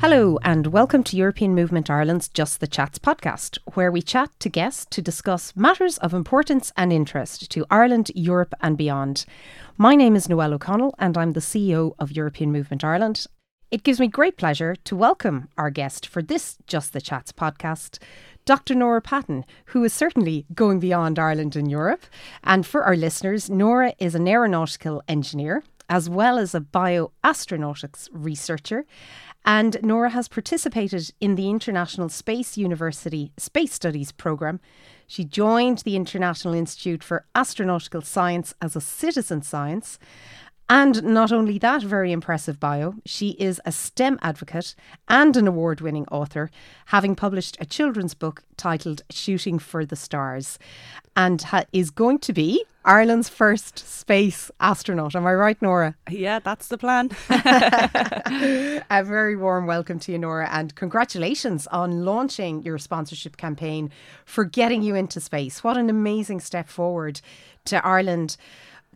Hello, and welcome to European Movement Ireland's Just the Chats podcast, where we chat to guests to discuss matters of importance and interest to Ireland, Europe, and beyond. My name is Noelle O'Connell, and I'm the CEO of European Movement Ireland. It gives me great pleasure to welcome our guest for this Just the Chats podcast, Dr. Norah Patten, who is certainly going beyond Ireland and Europe. And for our listeners, Norah is an aeronautical engineer as well as a bioastronautics researcher and Norah has participated in the International Space University Space Studies programme. She joined the International Institute for Astronautical Science as a citizen science. And not only that very impressive bio, she is a STEM advocate and an award winning author, having published a children's book titled Shooting for the Stars, and ha- is going to be Ireland's first space astronaut. Am I right, Norah? Yeah, that's the plan. a very warm welcome to you, Norah, and congratulations on launching your sponsorship campaign for getting you into space. What an amazing step forward to Ireland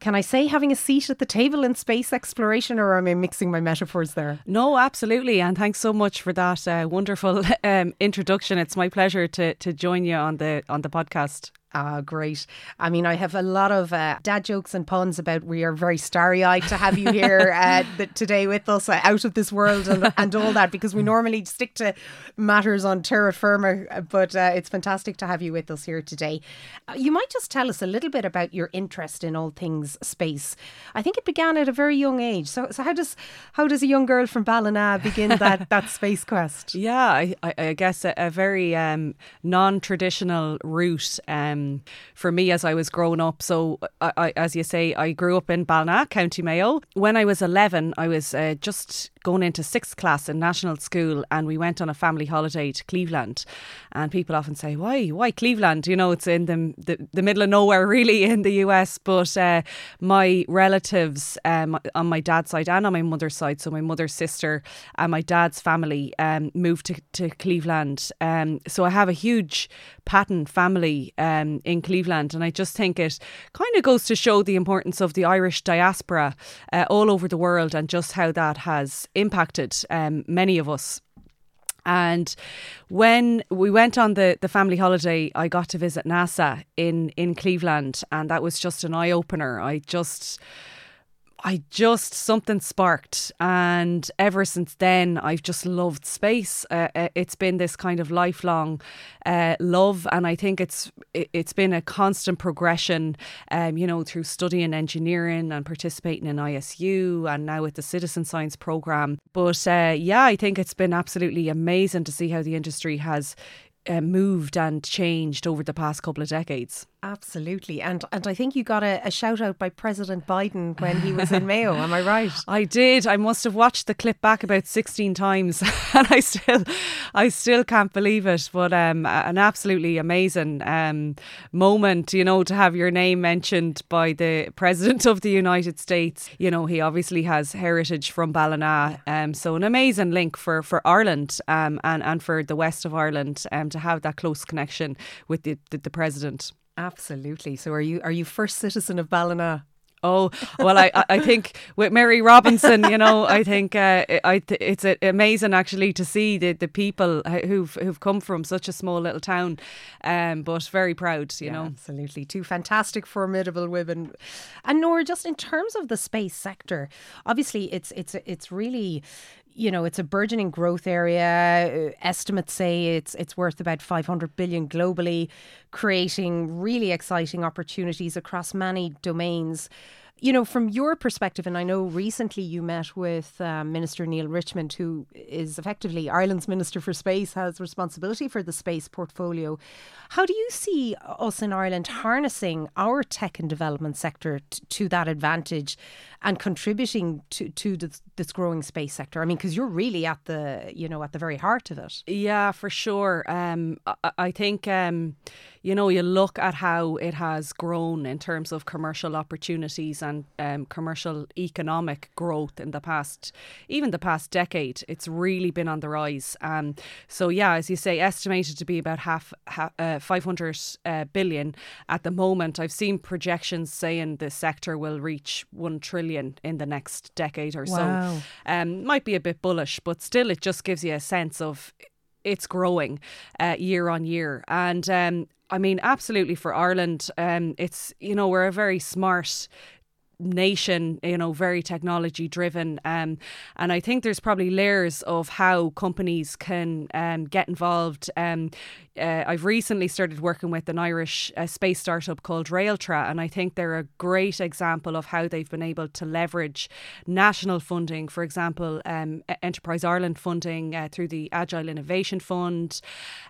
can I say having a seat at the table in space exploration, or am I mixing my metaphors there? No, absolutely. And thanks so much for that uh, wonderful um, introduction. It's my pleasure to to join you on the on the podcast. Ah, great. I mean, I have a lot of uh, dad jokes and puns about we are very starry eyed to have you here uh, today with us, uh, out of this world and, and all that, because we normally stick to matters on terra firma, uh, but uh, it's fantastic to have you with us here today. Uh, you might just tell us a little bit about your interest in all things space. I think it began at a very young age. So, so how does how does a young girl from Ballina begin that, that space quest? Yeah, I, I guess a, a very um, non traditional route. Um, um, for me as I was growing up. So, I, I, as you say, I grew up in Ballina, County Mayo. When I was 11, I was uh, just going into sixth class in national school and we went on a family holiday to Cleveland. And people often say, why? Why Cleveland? You know, it's in the, the, the middle of nowhere, really, in the US. But uh, my relatives um, on my dad's side and on my mother's side, so my mother's sister and my dad's family um, moved to, to Cleveland. Um, so I have a huge Patten family um, in Cleveland. And I just think it kind of goes to show the importance of the Irish diaspora uh, all over the world and just how that has impacted um, many of us. And when we went on the, the family holiday, I got to visit NASA in, in Cleveland, and that was just an eye opener. I just I just something sparked, and ever since then, I've just loved space. Uh, uh, it's been this kind of lifelong uh, love, and I think it's it's been a constant progression. Um, you know, through studying engineering and participating in ISU, and now with the citizen science program. But uh, yeah, I think it's been absolutely amazing to see how the industry has uh, moved and changed over the past couple of decades. Absolutely. And and I think you got a, a, shout out by President Biden when he was in Mayo. Am I right? I did. I must have watched the clip back about 16 times and I still I still can't believe it. But um, an absolutely amazing um, moment, you know, to have your name mentioned by the President of the United States. You know, he obviously has heritage from Ballina. Um, so an amazing link for, for Ireland um, and, and for the west of Ireland um, to have that close connection with the, the, the President. Absolutely. So are you are you first citizen of Ballina? Oh well, I I think with Mary Robinson, you know, I think uh, I it's amazing actually to see the, the people who've who've come from such a small little town, um, but very proud, you yeah, know. Absolutely, two fantastic, formidable women. And Norah, just in terms of the space sector, obviously it's it's it's really you know, it's a burgeoning growth area. Uh, estimates say it's it's worth about 500 billion globally, creating really exciting opportunities across many domains you know, from your perspective, and I know recently you met with um, Minister Neale Richmond, who is effectively Ireland's Minister for Space, has responsibility for the space portfolio. How do you see us in Ireland harnessing our tech and development sector t- to that advantage and contributing to to this, this growing space sector? I mean, because you're really at the you know at the very heart of it. Yeah, for sure. Um, I, I think um, you know, you look at how it has grown in terms of commercial opportunities and um, commercial economic growth in the past, even the past decade. It's really been on the rise. Um, so yeah, as you say, estimated to be about half, half uh, 500 uh, billion at the moment. I've seen projections saying the sector will reach one trillion in the next decade or wow. so. Um, might be a bit bullish, but still, it just gives you a sense of it's growing uh, year on year. And um, I mean, absolutely for Ireland, um, it's, you know, we're a very smart nation, you know, very technology driven. Um, and I think there's probably layers of how companies can um, get involved. Um, uh, I've recently started working with an Irish uh, space startup called Réaltra, and I think they're a great example of how they've been able to leverage national funding, for example, um, Enterprise Ireland funding uh, through the Agile Innovation Fund,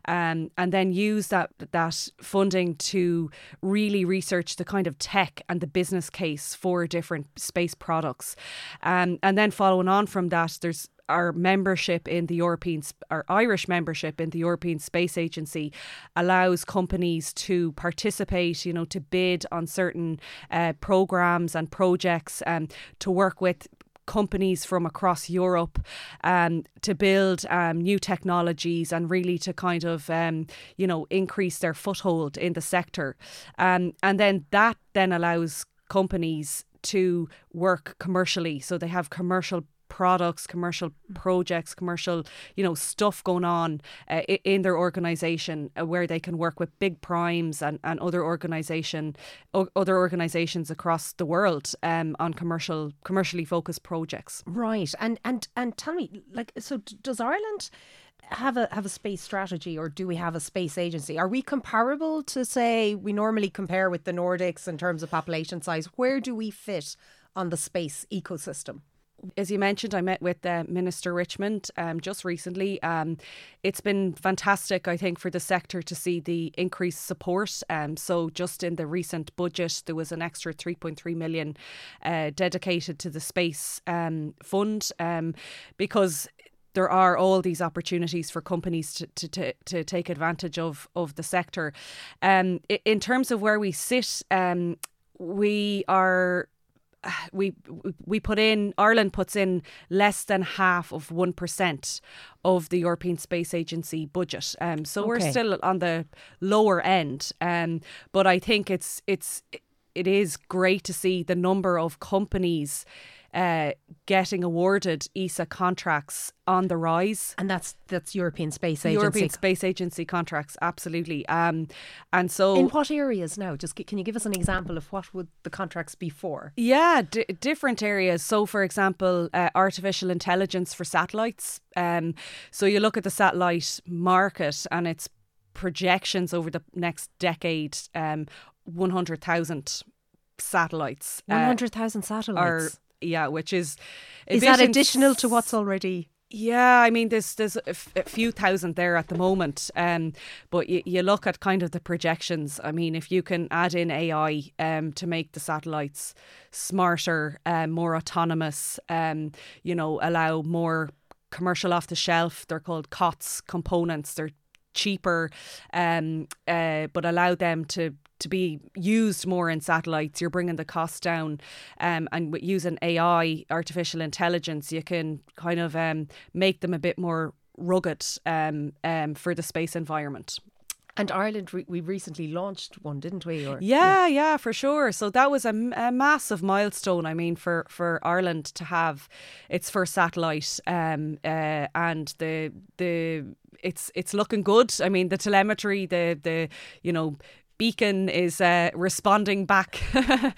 um, and then use that that funding to really research the kind of tech and the business case for different space products, um, and then following on from that, there's our membership in the European, our Irish membership in the European Space Agency allows companies to participate, you know, to bid on certain uh, programs and projects and um, to work with companies from across Europe um, to build um, new technologies and really to kind of um, you know increase their foothold in the sector, um, and then that then allows companies to work commercially. So they have commercial products, commercial projects, commercial, you know, stuff going on uh, in their organization uh, where they can work with big primes and, and other organization o- other organizations across the world um, on commercial commercially focused projects. Right. And and and tell me like so does Ireland have a have a space strategy or do we have a space agency? Are we comparable to say we normally compare with the Nordics in terms of population size? Where do we fit on the space ecosystem? As you mentioned, I met with uh, Minister Richmond um, just recently. Um, it's been fantastic, I think, for the sector to see the increased support. Um, so, just in the recent budget, there was an extra 3.3 million uh, dedicated to the space um, fund um, because there are all these opportunities for companies to, to, to, to take advantage of, of the sector. Um, in terms of where we sit, um, we are we we put in Ireland puts in less than half of one percent of the European Space Agency budget. Um, so okay. we're still on the lower end. Um, but I think it's it's it is great to see the number of companies uh, getting awarded ESA contracts on the rise, and that's that's European Space Agency. European Space Agency contracts, absolutely. Um, and so, in what areas now? Just can you give us an example of what would the contracts be for? Yeah, d- different areas. So, for example, uh, artificial intelligence for satellites. Um, so you look at the satellite market and its projections over the next decade. Um, 100,000 satellites. 100,000 uh, satellites yeah, which is is that additional to what's already yeah, I mean, there's there's a, f- a few thousand there at the moment, um, but y- you look at kind of the projections. I mean, if you can add in AI um, to make the satellites smarter, um, more autonomous, um, you know, allow more commercial off the shelf. They're called COTS components. They're cheaper, um, uh, but allow them to to be used more in satellites. You're bringing the cost down, um, and using AI, artificial intelligence, you can kind of um, make them a bit more rugged um, um, for the space environment. And Ireland, we recently launched one, didn't we? Or, yeah, yeah, yeah, for sure. So that was a, a, massive milestone. I mean, for, for Ireland to have its first satellite, um, uh, and the the it's it's looking good. I mean, the telemetry, the the you know beacon is uh, responding back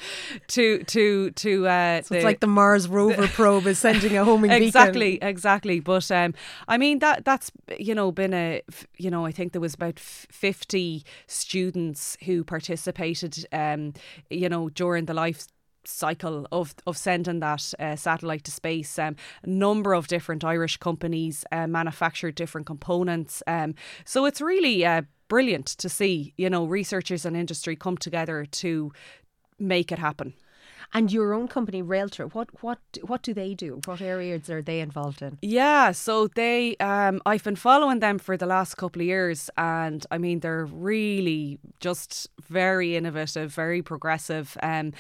to to to. Uh, so the, it's like the Mars rover probe is sending a homing exactly, beacon. Exactly, exactly, But um, I mean that that's you know been a you know I think there was about fifty students who participated um, you know during the life cycle of of sending that uh, satellite to space. Um, a number of different Irish companies uh, manufactured different components. Um, so it's really uh, brilliant to see, you know, researchers and industry come together to make it happen. And your own company, Réaltra, what what what do they do? What areas are they involved in? Yeah, so they, um, I've been following them for the last couple of years, and I mean they're really just very innovative, very progressive. Um,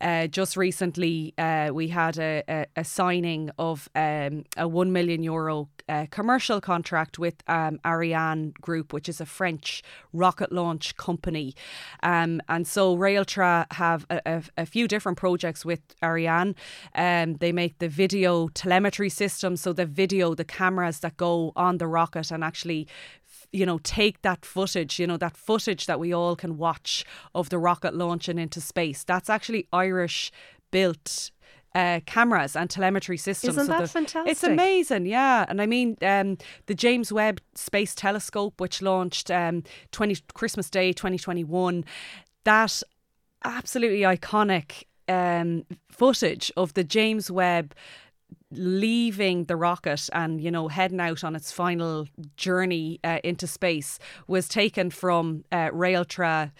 uh, just recently, uh, we had a, a, a signing of um, a 1 million euro uh, commercial contract with um, Ariane Group, which is a French rocket launch company. Um, and so Réaltra have a, a, a, few different projects with Ariane. Um, they make the video telemetry system, so the video, the cameras that go on the rocket and actually you know, take that footage, you know, that footage that we all can watch of the rocket launching into space. That's actually Irish built uh, cameras and telemetry systems. Isn't so that the, fantastic? It's amazing, yeah. And I mean, um, the James Webb Space Telescope, which launched um, 20 Christmas Day 2021, that absolutely iconic um, footage of the James Webb leaving the rocket and you know heading out on its final journey uh, into space was taken from uh, Réaltra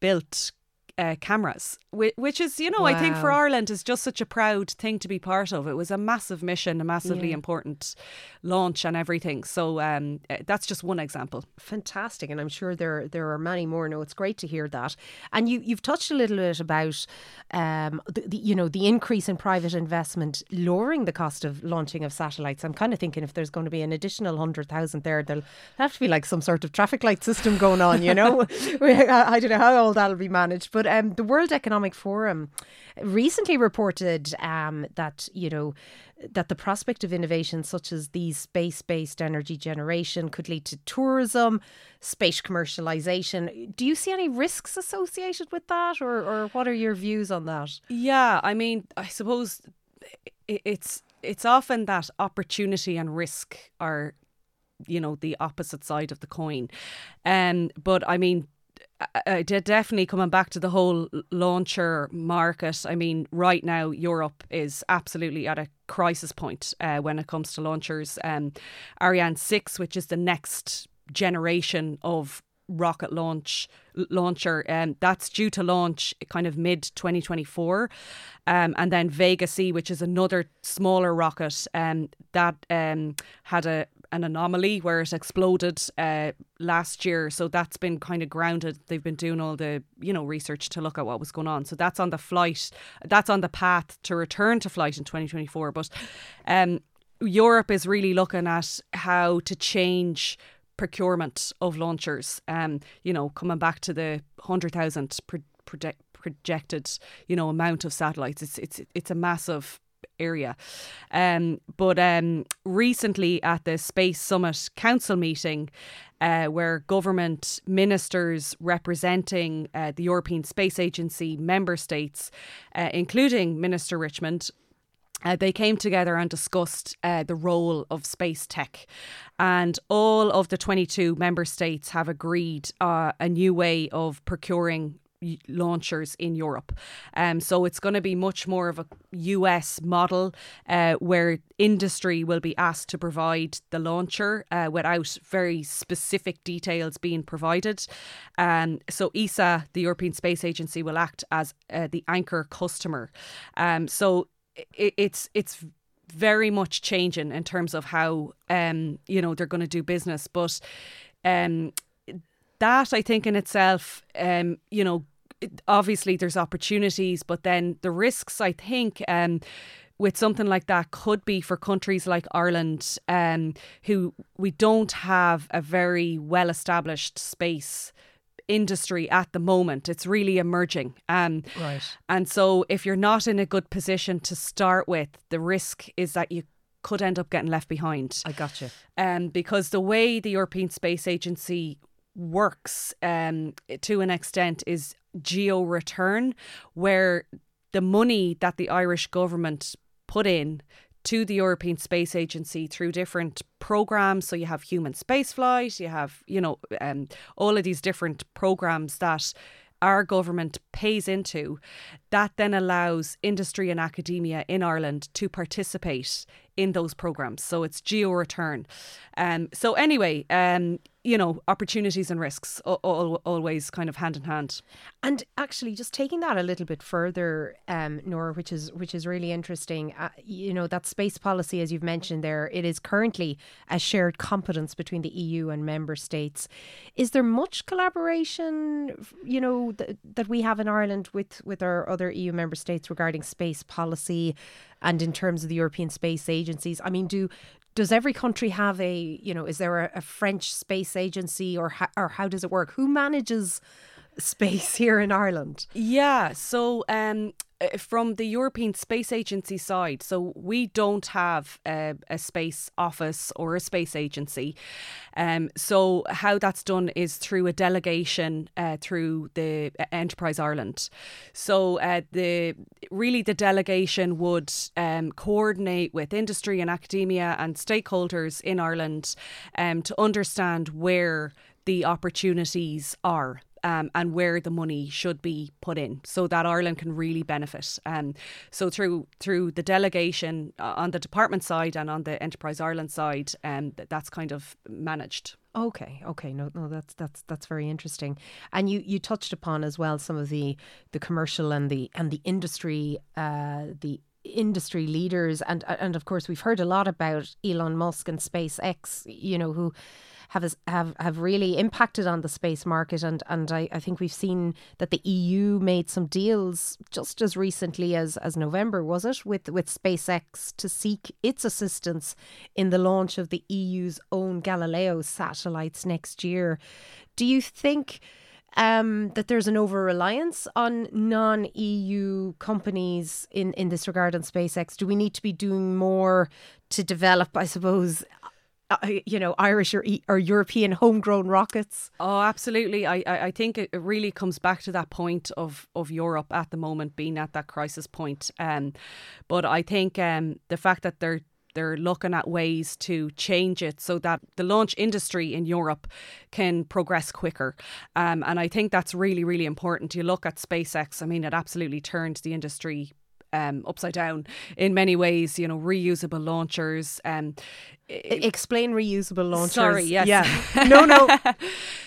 built uh, cameras, which is, you know, wow. I think for Ireland is just such a proud thing to be part of. It was a massive mission, a massively yeah. important launch, and everything. So um, uh, that's just one example. Fantastic, and I'm sure there there are many more. No, it's great to hear that. And you you've touched a little bit about, um, the, the, you know, the increase in private investment lowering the cost of launching of satellites. I'm kind of thinking if there's going to be an additional hundred thousand there, there'll have to be like some sort of traffic light system going on. You know, I don't know how all that'll be managed, but um, the World Economic Forum recently reported um, that you know that the prospect of innovations such as these space-based energy generation could lead to tourism, space commercialization. Do you see any risks associated with that, or or what are your views on that? Yeah, I mean, I suppose it's it's often that opportunity and risk are you know the opposite side of the coin um but i mean I did definitely coming back to the whole launcher market. I mean, right now Europe is absolutely at a crisis point uh, when it comes to launchers. Um, Ariane six, which is the next generation of rocket launch launcher um, that's due to launch kind of mid 2024 um, and then Vega C which is another smaller rocket um, that um, had a an anomaly where it exploded uh, last year so that's been kind of grounded they've been doing all the you know research to look at what was going on so that's on the flight that's on the path to return to flight in 2024 but um, Europe is really looking at how to change procurement of launchers. Um, you know, coming back to the hundred thousand pro- project, projected, you know, amount of satellites. It's it's it's a massive area. Um, but um, recently at the Space Summit Council meeting, uh, where government ministers representing uh, the European Space Agency member states, uh, including Minister Richmond, uh, they came together and discussed uh, the role of space tech. And all of the 22 member states have agreed uh, a new way of procuring launchers in Europe. Um, so it's going to be much more of a US model uh, where industry will be asked to provide the launcher uh, without very specific details being provided. Um, so ESA, the European Space Agency, will act as uh, the anchor customer. Um, so it, it's it's very much changing in terms of how um you know they're going to do business but um that I think in itself um you know obviously there's opportunities but then the risks I think um with something like that could be for countries like Ireland um who we don't have a very well established space industry at the moment. It's really emerging. Um, right. And so if you're not in a good position to start with, the risk is that you could end up getting left behind. I got you. Um, because the way the European Space Agency works um, to an extent is geo return, where the money that the Irish government put in to the European Space Agency through different programs. So you have human spaceflight, you have, you know, um, all of these different programs that our government pays into, that then allows industry and academia in Ireland to participate in those programs. So it's geo return. Um, so anyway, um, you know, opportunities and risks all, always kind of hand in hand. And actually, just taking that a little bit further, um, Norah, which is which is really interesting. Uh, you know, that space policy, as you've mentioned there, it is currently a shared competence between the EU and member states. Is there much collaboration, you know, th- that we have in Ireland with with our other EU member states regarding space policy? And in terms of the European space agencies. I mean, do does every country have a you know is there a, a French space agency or ha- or how does it work? Who manages space here in Ireland? Yeah, so um, uh, from the European Space Agency side, so we don't have a, a space office or a space agency. Um, so how that's done is through a delegation uh, through the uh, Enterprise Ireland. So uh, the really the delegation would um, coordinate with industry and academia and stakeholders in Ireland um, to understand where the opportunities are um, and where the money should be put in so that Ireland can really benefit. Um, so through through the delegation uh, on the department side and on the Enterprise Ireland side, um, that's kind of managed. Okay, okay, no, no, that's that's that's very interesting. And you you touched upon as well some of the the commercial and the and the industry uh, the industry leaders and and of course we've heard a lot about Elon Musk and SpaceX you know who have have have really impacted on the space market, and and I, I think we've seen that the EU made some deals just as recently as as November, was it, with with SpaceX to seek its assistance in the launch of the EU's own Galileo satellites next year. Do you think? Um, that there's an over reliance on non EU companies in, in this regard on SpaceX? Do we need to be doing more to develop, I suppose, uh, you know Irish or, or European homegrown rockets? Oh, absolutely. I, I, I think it really comes back to that point of, of Europe at the moment being at that crisis point. Um, but I think um, the fact that they're they're looking at ways to change it so that the launch industry in Europe can progress quicker. Um, and I think that's really, really important. You look at SpaceX, I mean, it absolutely turned the industry um, upside down in many ways. You know, reusable launchers. Um, Explain reusable launchers. Sorry, yes. Yeah. no, no.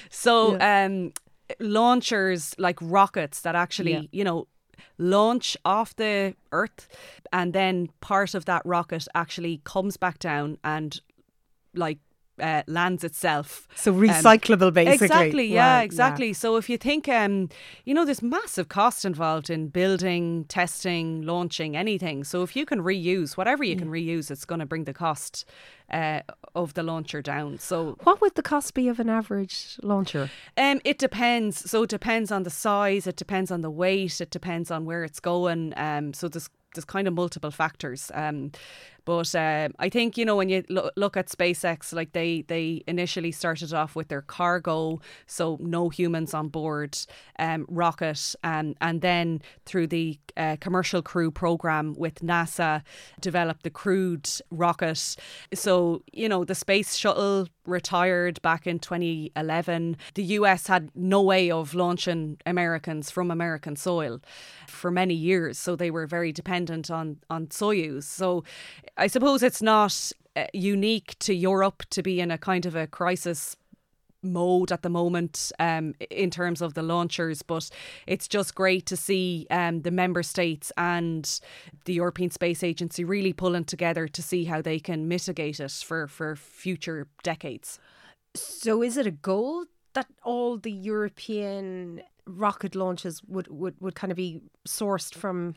so, yeah. um, launchers like rockets that actually, yeah. you know, launch off the Earth, and then part of that rocket actually comes back down and like uh, lands itself. So um, recyclable, um, basically. Exactly. Yeah. Right, exactly. Yeah. So if you think, um, you know, there's massive cost involved in building, testing, launching anything. So if you can reuse whatever you can reuse, it's going to bring the cost uh, of the launcher down. So, what would the cost be of an average launcher? Um, it depends. So it depends on the size. It depends on the weight. It depends on where it's going. Um, so there's there's kind of multiple factors. Um, but uh, I think you know when you lo- look at SpaceX, like they they initially started off with their cargo, so no humans on board, um, rocket, um, and then through the uh, commercial crew program with NASA, developed the crewed rocket. So you know the space shuttle retired back in 2011. The US had no way of launching Americans from American soil for many years, so they were very dependent on on Soyuz. So I suppose it's not uh, unique to Europe to be in a kind of a crisis mode at the moment um, in terms of the launchers, but it's just great to see um, the member states and the European Space Agency really pulling together to see how they can mitigate it for, for future decades. So, is it a goal that all the European rocket launches would, would, would kind of be sourced from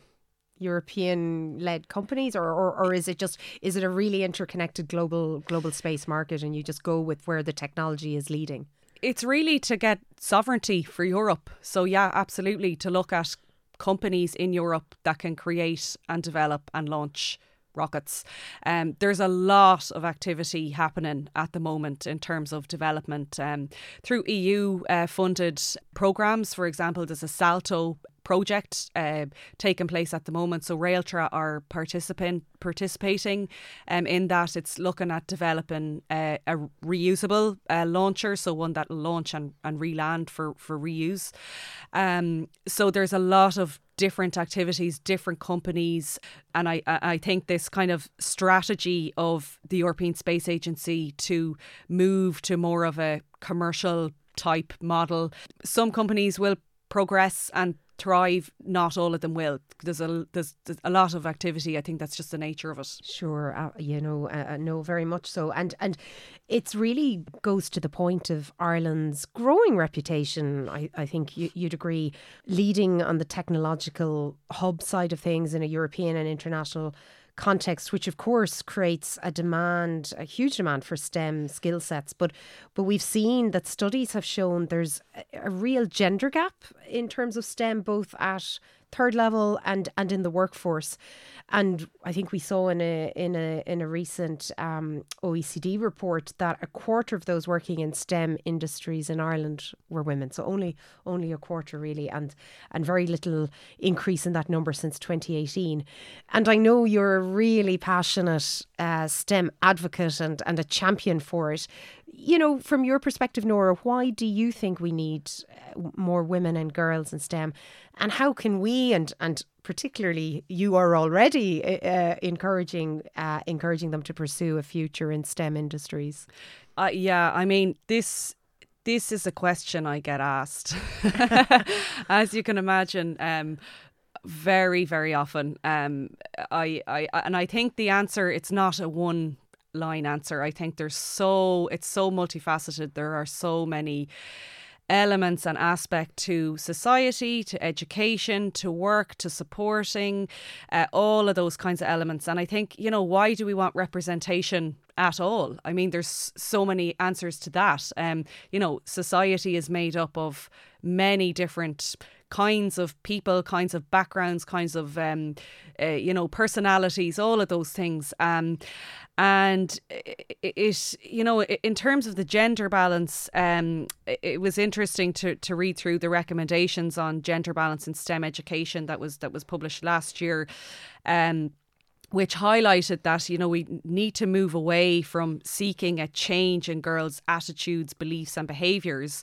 European led companies or, or, or is it just is it a really interconnected global global space market and you just go with where the technology is leading? It's really to get sovereignty for Europe. So yeah, absolutely to look at companies in Europe that can create and develop and launch rockets. Um, there's a lot of activity happening at the moment in terms of development um, through EU uh, funded programs. For example, there's a Salto project uh, taking place at the moment. So Réaltra are participant participating um, in that. It's looking at developing uh, a reusable uh, launcher, so one that will launch and, and reland for for reuse. Um, so there's a lot of different activities, different companies. And I, I think this kind of strategy of the European Space Agency to move to more of a commercial type model, some companies will progress and thrive. Not all of them will. There's a there's, there's a lot of activity. I think that's just the nature of it. Sure, uh, you know, uh, uh, no, very much so, and and it's really goes to the point of Ireland's growing reputation. I, I think you, you'd agree, leading on the technological hub side of things in a European and international context, which of course creates a demand, a huge demand for STEM skill sets. But but we've seen that studies have shown there's a, a real gender gap in terms of STEM, both at third level and and in the workforce. And I think we saw in a in a in a recent um, OECD report that a quarter of those working in STEM industries in Ireland were women. So only only a quarter really, and and very little increase in that number since 2018. And I know you're a really passionate uh, STEM advocate and and a champion for it you know, from your perspective, Norah, why do you think we need uh, more women and girls in STEM, and how can we and and particularly you are already uh, uh, encouraging uh, encouraging them to pursue a future in STEM industries? Uh, yeah, I mean this. This is a question I get asked, as you can imagine. Um, very very often um I, I and i think the answer it's not a one line answer. I think there's so it's so multifaceted. There are so many elements and aspect to society, to education, to work, to supporting, uh, all of those kinds of elements. And I think, you know, why do we want representation at all? I mean, there's so many answers to that. Um, you know, society is made up of many different kinds of people, kinds of backgrounds, kinds of um, uh, you know personalities, all of those things. Um, and it, it, you know, in terms of the gender balance, um, it was interesting to to read through the recommendations on gender balance in STEM education that was that was published last year. Um, which highlighted that you know we need to move away from seeking a change in girls' attitudes, beliefs, and behaviours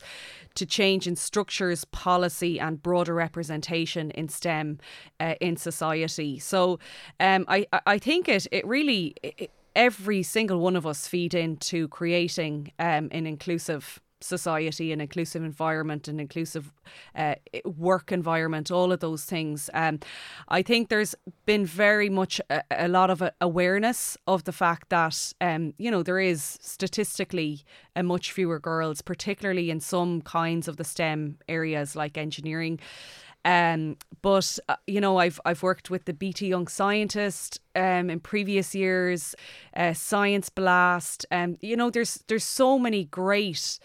to change in structures, policy, and broader representation in STEM uh, in society. So, um, I I think it it really. It, every single one of us feed into creating um, an inclusive society, an inclusive environment, an inclusive uh, work environment, all of those things. Um, I think there's been very much a, a, lot of awareness of the fact that, um, you know, there is statistically a much fewer girls, particularly in some kinds of the STEM areas like engineering. Um, but uh, you know, I've I've worked with the BT Young Scientist um, in previous years, uh, Science Blast. Um, you know, there's there's so many great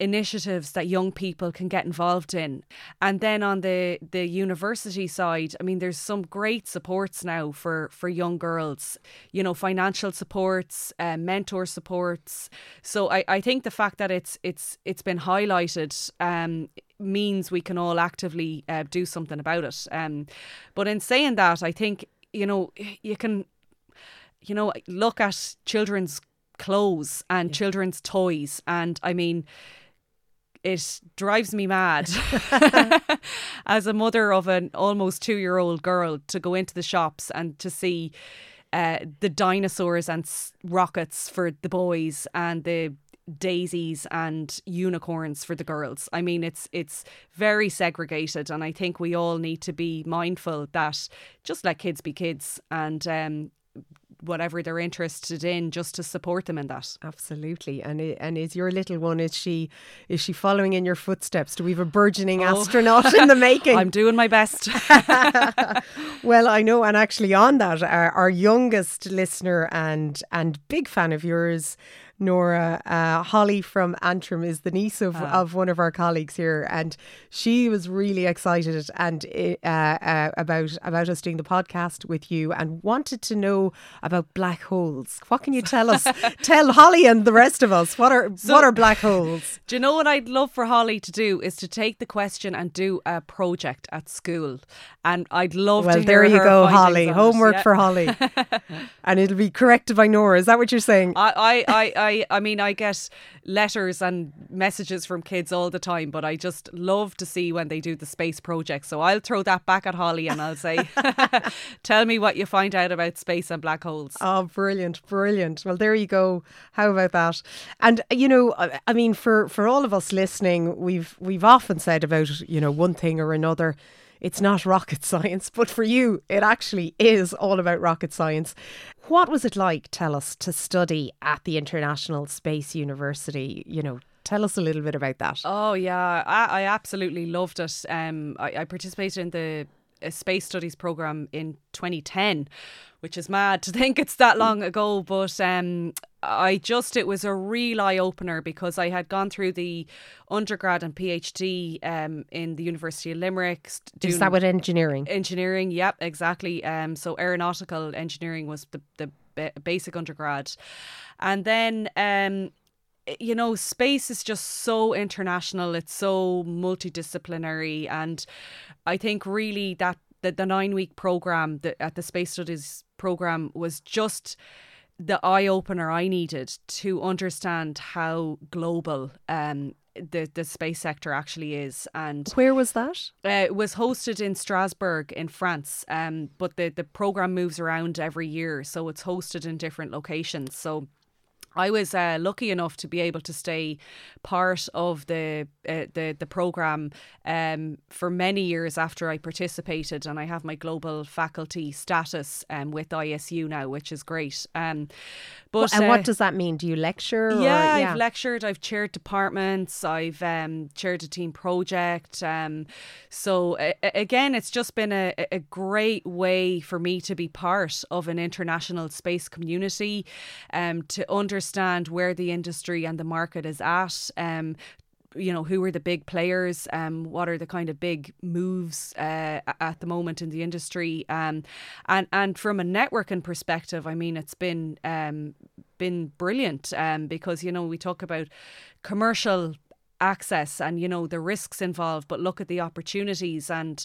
initiatives that young people can get involved in. And then on the the university side, I mean there's some great supports now for for young girls, you know, financial supports, uh, mentor supports. So I, I think the fact that it's it's it's been highlighted um, means we can all actively uh, do something about it. Um, but in saying that, I think you know you can, you know, look at children's clothes and yeah. children's toys, and I mean. It drives me mad as a mother of an almost two year old girl to go into the shops and to see uh, the dinosaurs and rockets for the boys and the daisies and unicorns for the girls. I mean, it's it's very segregated, and I think we all need to be mindful that just let kids be kids, and um, whatever they're interested in just to support them in that. Absolutely. And and is your little one is she is she following in your footsteps? Do we have a burgeoning oh. astronaut in the making? I'm doing my best. Well i know. And actually on that our, our youngest listener and and big fan of yours Norah. Uh, Holly from Antrim is the niece of, uh. of one of our colleagues here, and she was really excited and uh, uh, about about us doing the podcast with you, and wanted to know about black holes. What can you tell us? tell Holly and the rest of us what are so, what are black holes? Do you know what I'd love for Holly to do is to take the question and do a project at school, and I'd love well, to. there you go, Holly. Homework yeah. for Holly, and it'll be corrected by Norah. Is that what you're saying? I, I, I I, I mean, I get letters and messages from kids all the time, but I just love to see when they do the space project. So I'll throw that back at Holly and I'll say, tell me what you find out about space and black holes. Oh, brilliant, brilliant. Well, there you go. How about that? And uh, you know, I mean, for for all of us listening, we've we've often said about you know one thing or another it's not rocket science, but for you, it actually is all about rocket science. What was it like, tell us, to study at the International Space University? You know, tell us a little bit about that. Oh, yeah, I, I absolutely loved it. Um, I, I participated in the space studies program in 2010 which is mad to think it's that long ago. But um, I just, it was a real eye opener because I had gone through the undergrad and PhD um, in the University of Limerick. Is that with engineering? Engineering, yep, exactly. Um, so aeronautical engineering was the, the basic undergrad. And then um, you know, space is just so international. It's so multidisciplinary, and I think really that the, the nine week program at the Space Studies program was just the eye opener I needed to understand how global um, the the space sector actually is. And where was that? Uh, it was hosted in Strasbourg in France. Um, but the the program moves around every year, so it's hosted in different locations. So I was uh, lucky enough to be able to stay part of the uh, the the program um, for many years after I participated, and I have my global faculty status um, with ISU now, which is great. Um, but and uh, what does that mean? Do you lecture? Yeah, or, yeah, I've lectured. I've chaired departments. I've um, chaired a team project. Um, so uh, again, it's just been a, a great way for me to be part of an international space community, um, to understand understand where the industry and the market is at, um, you know who are the big players um what are the kind of big moves uh, at the moment in the industry um and and from a networking perspective i mean it's been um been brilliant um because you know we talk about commercial access and you know the risks involved but look at the opportunities. And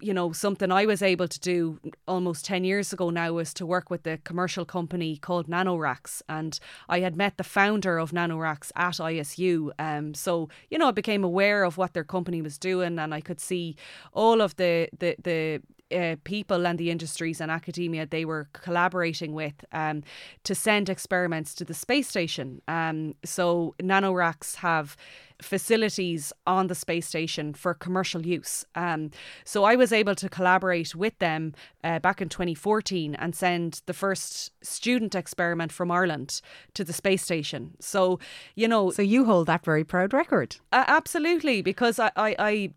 you know something I was able to do almost 10 years ago now was to work with the commercial company called NanoRacks and I had met the founder of NanoRacks at ISU um so you know I became aware of what their company was doing and I could see all of the the the uh, people and the industries and academia they were collaborating with um, to send experiments to the space station. Um, so nanoracks have facilities on the space station for commercial use. Um, so I was able to collaborate with them uh, back in 2014 and send the first student experiment from Ireland to the space station. So, you know. So you hold that very proud record. Uh, absolutely, because I, I, I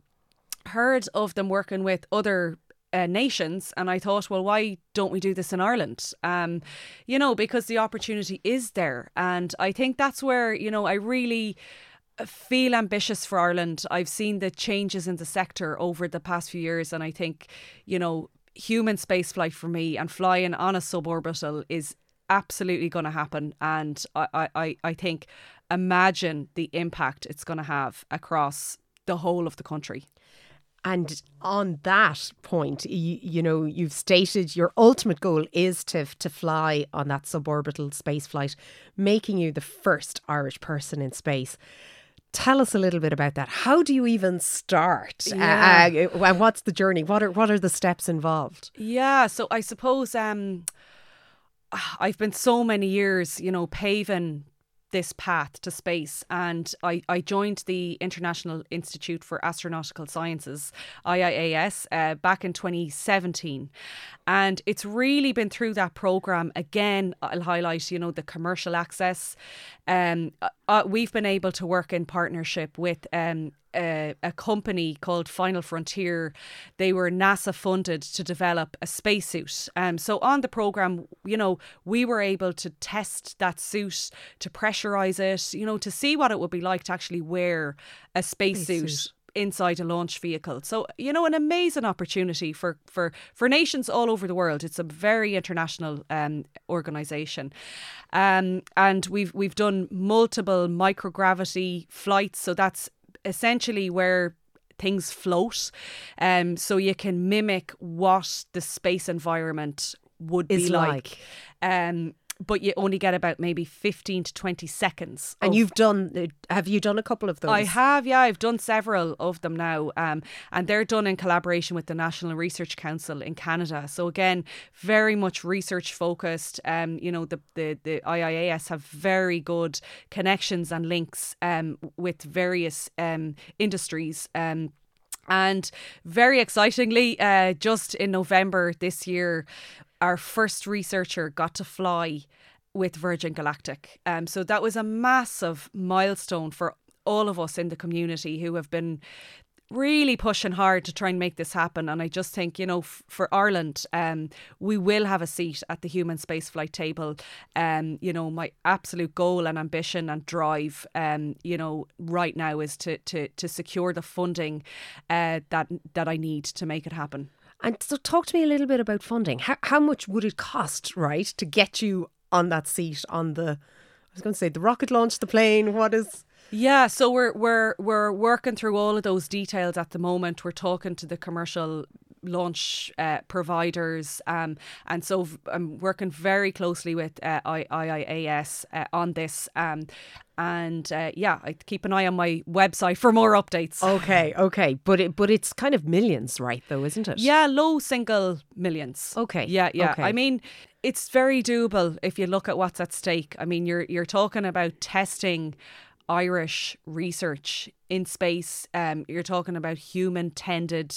heard of them working with other uh, nations and I thought well why don't we do this in Ireland um you know because the opportunity is there and I think that's where you know I really feel ambitious for Ireland. I've seen the changes in the sector over the past few years, and I think, you know, human spaceflight for me and flying on a suborbital is absolutely going to happen. And I, I, I think imagine the impact it's going to have across the whole of the country. And on that point, you, you, know, you've stated your ultimate goal is to to fly on that suborbital space flight, making you the first Irish person in space. Tell us a little bit about that. How do you even start? Yeah. Uh, uh, and what's the journey? What are what are the steps involved? Yeah, so I suppose um, I've been so many years, you know, paving this path to space. And I, I joined the International Institute for Astronautical Sciences IIAS uh, back in 2017 and it's really been through that program. Again I'll highlight you know the commercial access. Um, uh, we've been able to work in partnership with um, a, a, company called Final Frontier. They were NASA funded to develop a spacesuit. Um, so on the program, you know, we were able to test that suit, to pressurize it, you know, to see what it would be like to actually wear a spacesuit. Space inside a launch vehicle. So, you know, an amazing opportunity for, for, for nations all over the world. It's a very international um, organisation. Um, and we've we've done multiple microgravity flights. So that's essentially where things float. Um, so you can mimic what the space environment would is be like. like. Um, but you only get about maybe 15 to 20 seconds. And you've done, uh, have you done a couple of those? I have, yeah, I've done several of them now, um, and they're done in collaboration with the National Research Council in Canada. So again, very much research focused. Um, you know, the the the IIAS have very good connections and links um, with various um, industries. Um, and very excitingly, uh, just in November this year, our first researcher got to fly with Virgin Galactic. Um, so that was a massive milestone for all of us in the community who have been really pushing hard to try and make this happen. And I just think, you know, f- for Ireland, um, we will have a seat at the human spaceflight table. Um, you know, my absolute goal and ambition and drive, um, you know, right now is to to to secure the funding uh, that that I need to make it happen. And so, talk to me a little bit about funding. How, how much would it cost, right, to get you on that seat on the, I was going to say, the rocket launch, the plane? What is. Yeah, so we're we're we're working through all of those details at the moment. We're talking to the commercial launch uh, providers, um, and so v- I'm working very closely with uh, I- IIAS uh, on this. Um, and uh, yeah, I keep an eye on my website for more updates. Okay, okay. But it, but it's kind of millions, right, though, isn't it? Yeah, low single millions. Okay, Yeah, yeah. okay. I mean, it's very doable if you look at what's at stake. I mean, you're you're talking about testing Irish research in space. Um, you're talking about human tended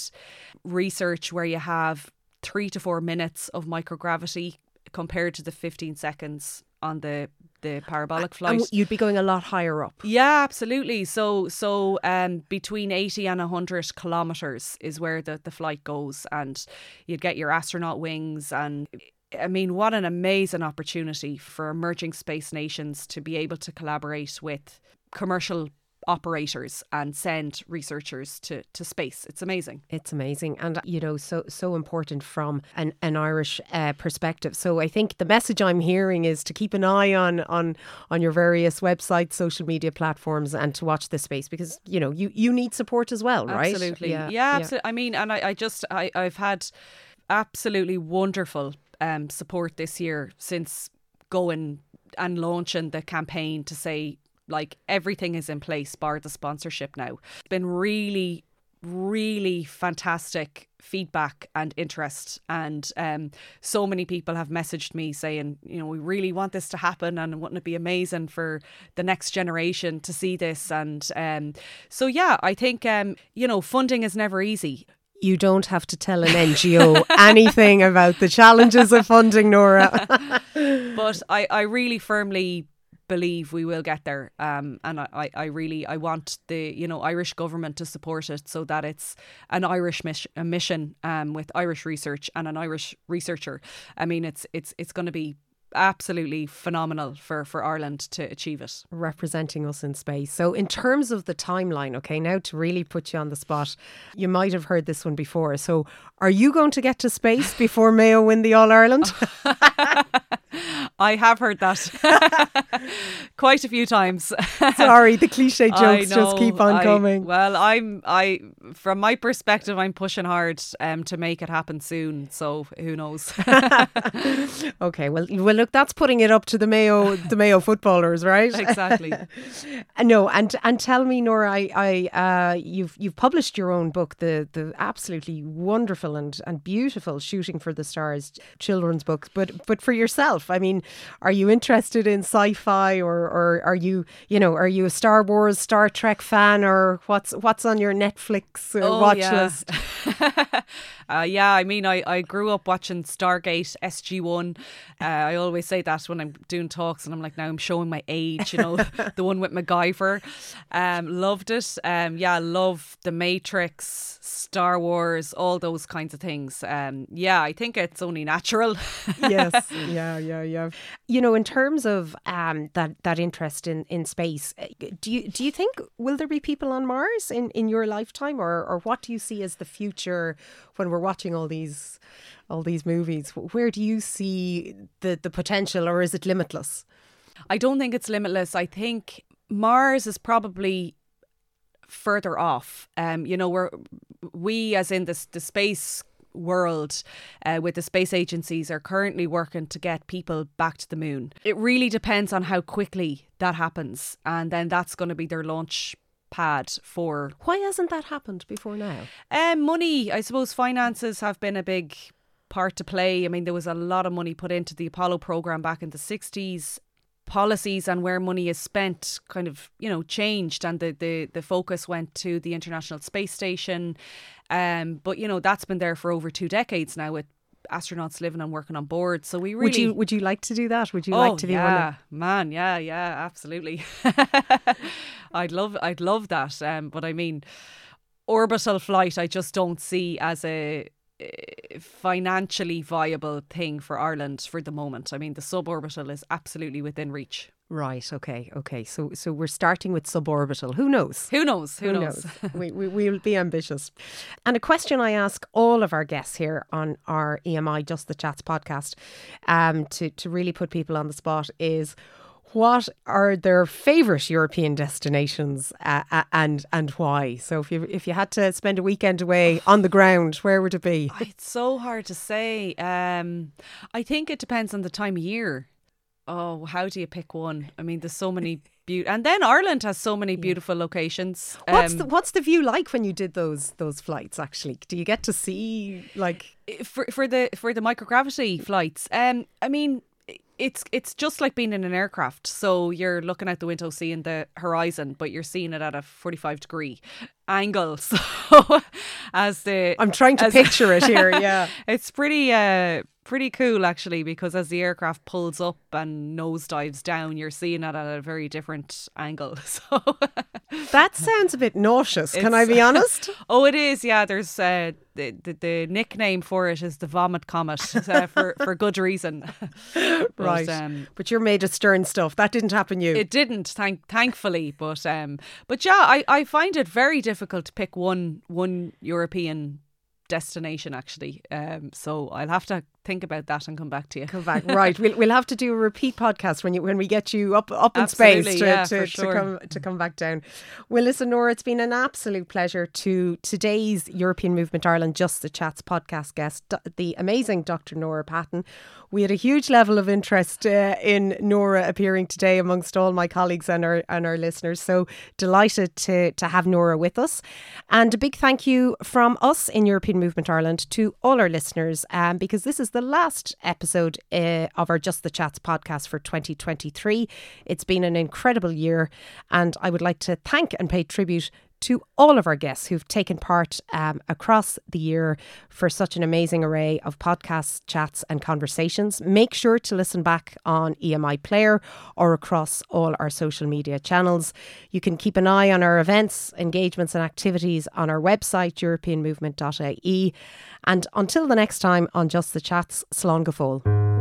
research where you have three to four minutes of microgravity compared to the 15 seconds on the the parabolic flight. And you'd be going a lot higher up. Yeah, absolutely. So so um between 80 and 100 kilometers is where the the flight goes and you'd get your astronaut wings and I mean what an amazing opportunity for emerging space nations to be able to collaborate with commercial operators and send researchers to to space. It's amazing. It's amazing, and you know, so so important from an, an Irish uh, perspective. So I think the message I'm hearing is to keep an eye on on on your various websites, social media platforms, and to watch this space because you know you you need support as well, right? Absolutely. Yeah, yeah, absolutely. I mean, and I, I just I, I've had absolutely wonderful um, support this year since going and launching the campaign to say like everything is in place bar the sponsorship now. It's been really really fantastic feedback and interest and um, so many people have messaged me saying you know we really want this to happen and wouldn't it be amazing for the next generation to see this and um, so yeah i think um, you know funding is never easy You don't have to tell an NGO anything about the challenges of funding, Norah. but I, I really firmly believe we will get there um, and I, I really I want the you know Irish government to support it so that it's an Irish mis- a mission um, with Irish research and an Irish researcher I mean it's it's it's going to be absolutely phenomenal for for Ireland to achieve it representing us in space. So, in terms of the timeline, okay, now to really put you on the spot, you might have heard this one before. So, are you going to get to space before Mayo win the All Ireland? I have heard that quite a few times. Sorry, the cliche jokes just keep on I- coming. Well, I'm I from my perspective, I'm pushing hard um, to make it happen soon. So who knows? Okay, well, well, look, that's putting it up to the Mayo, the Mayo footballers, right? exactly. No, and and tell me, Norah, I, I uh, you've you've published your own book, the the absolutely wonderful and and beautiful Shooting for the Stars children's book. But but for yourself, I mean, are you interested in sci-fi, or or are you you know are you a Star Wars, Star Trek fan, or what's what's on your Netflix uh, watch Oh, yeah. list? uh, yeah, I mean, I, I grew up watching Stargate SG One. Uh, I always say that when I'm doing talks, and I'm like, now I'm showing my age. You know, the one with MacGyver. Um, loved it. Um, yeah, love the Matrix, Star Wars, all those kinds of things. Um, yeah, I think it's only natural. yes, yeah, yeah, yeah. You know, in terms of um, that that interest in, in space, uh, do you do you think will there be people on Mars in, in your lifetime, or or what do you see as the future when we're watching all these all these movies? Where do you see the the potential, or is it limitless? I don't think it's limitless. I think Mars is probably further off. Um, you know, we're we as in this the space world uh, with the space agencies are currently working to get people back to the moon. It really depends on how quickly that happens, and then that's going to be their launch pad for. Why hasn't that happened before now? Um, money, I suppose, finances have been a big part to play. I mean, there was a lot of money put into the Apollo program back in the 60s. Policies and where money is spent kind of, you know, changed and the, the, the focus went to the International Space Station. Um, but, you know, that's been there for over two decades now with astronauts living and working on board. So we really would you would you like to do that? Would you oh, like to be yeah, one? Of... man, yeah, yeah, absolutely. I'd love I'd love that. Um, but I mean, orbital flight, I just don't see as a financially viable thing for Ireland for the moment. I mean, the suborbital is absolutely within reach. Right. Okay. Okay. So so we're starting with suborbital. Who knows? Who knows? Who, Who knows? knows? we, we we'll be ambitious. And a question I ask all of our guests here on our EMI Just the Chats podcast, um, to to really put people on the spot is what are their favourite European destinations uh, uh, and and why? So if you if you had to spend a weekend away on the ground, where would it be? It's so hard to say. Um, I think it depends on the time of year. Oh, how do you pick one? I mean, there's so many beautiful, and then Ireland has so many beautiful locations. What's um, the What's the view like when you did those those flights? Actually, do you get to see like for for the for the microgravity flights? Um, I mean, it's it's just like being in an aircraft. So you're looking out the window, seeing the horizon, but you're seeing it at a 45 degree angle. So as the I'm trying to picture it here. Yeah, it's pretty uh pretty cool actually because as the aircraft pulls up and nosedives down, you're seeing it at a very different angle. So that sounds a bit nauseous. Can I be honest? oh, it is. Yeah, there's uh, the, the, the nickname for it is the vomit comet uh, for for good reason. but, right, um, but you're made of stern stuff. That didn't happen. You. It didn't. Thank thankfully, but um, but yeah, I I find it very difficult to pick one one European destination actually. Um, so I'll have to think about that and come back to you. Come back, right? We'll, we'll have to do a repeat podcast when you when we get you up up in Absolutely, space to, yeah, to, sure. to come to come back down. Well, listen, Norah, it's been an absolute pleasure to today's European Movement Ireland Just the Chats podcast guest, the amazing Dr. Norah Patten. We had a huge level of interest uh, in Norah appearing today amongst all my colleagues and our and our listeners. So delighted to to have Norah with us, and a big thank you from us in European Movement Ireland to all our listeners, um, because this is the last episode uh, of our Just the Chats podcast for 2023. It's been an incredible year, and I would like to thank and pay tribute to all of our guests who've taken part um, across the year for such an amazing array of podcasts, chats, and conversations. Make sure to listen back on EMI Player or across all our social media channels. You can keep an eye on our events, engagements, and activities on our website, europeanmovement.ie. And until the next time on Just the Chats, Slán go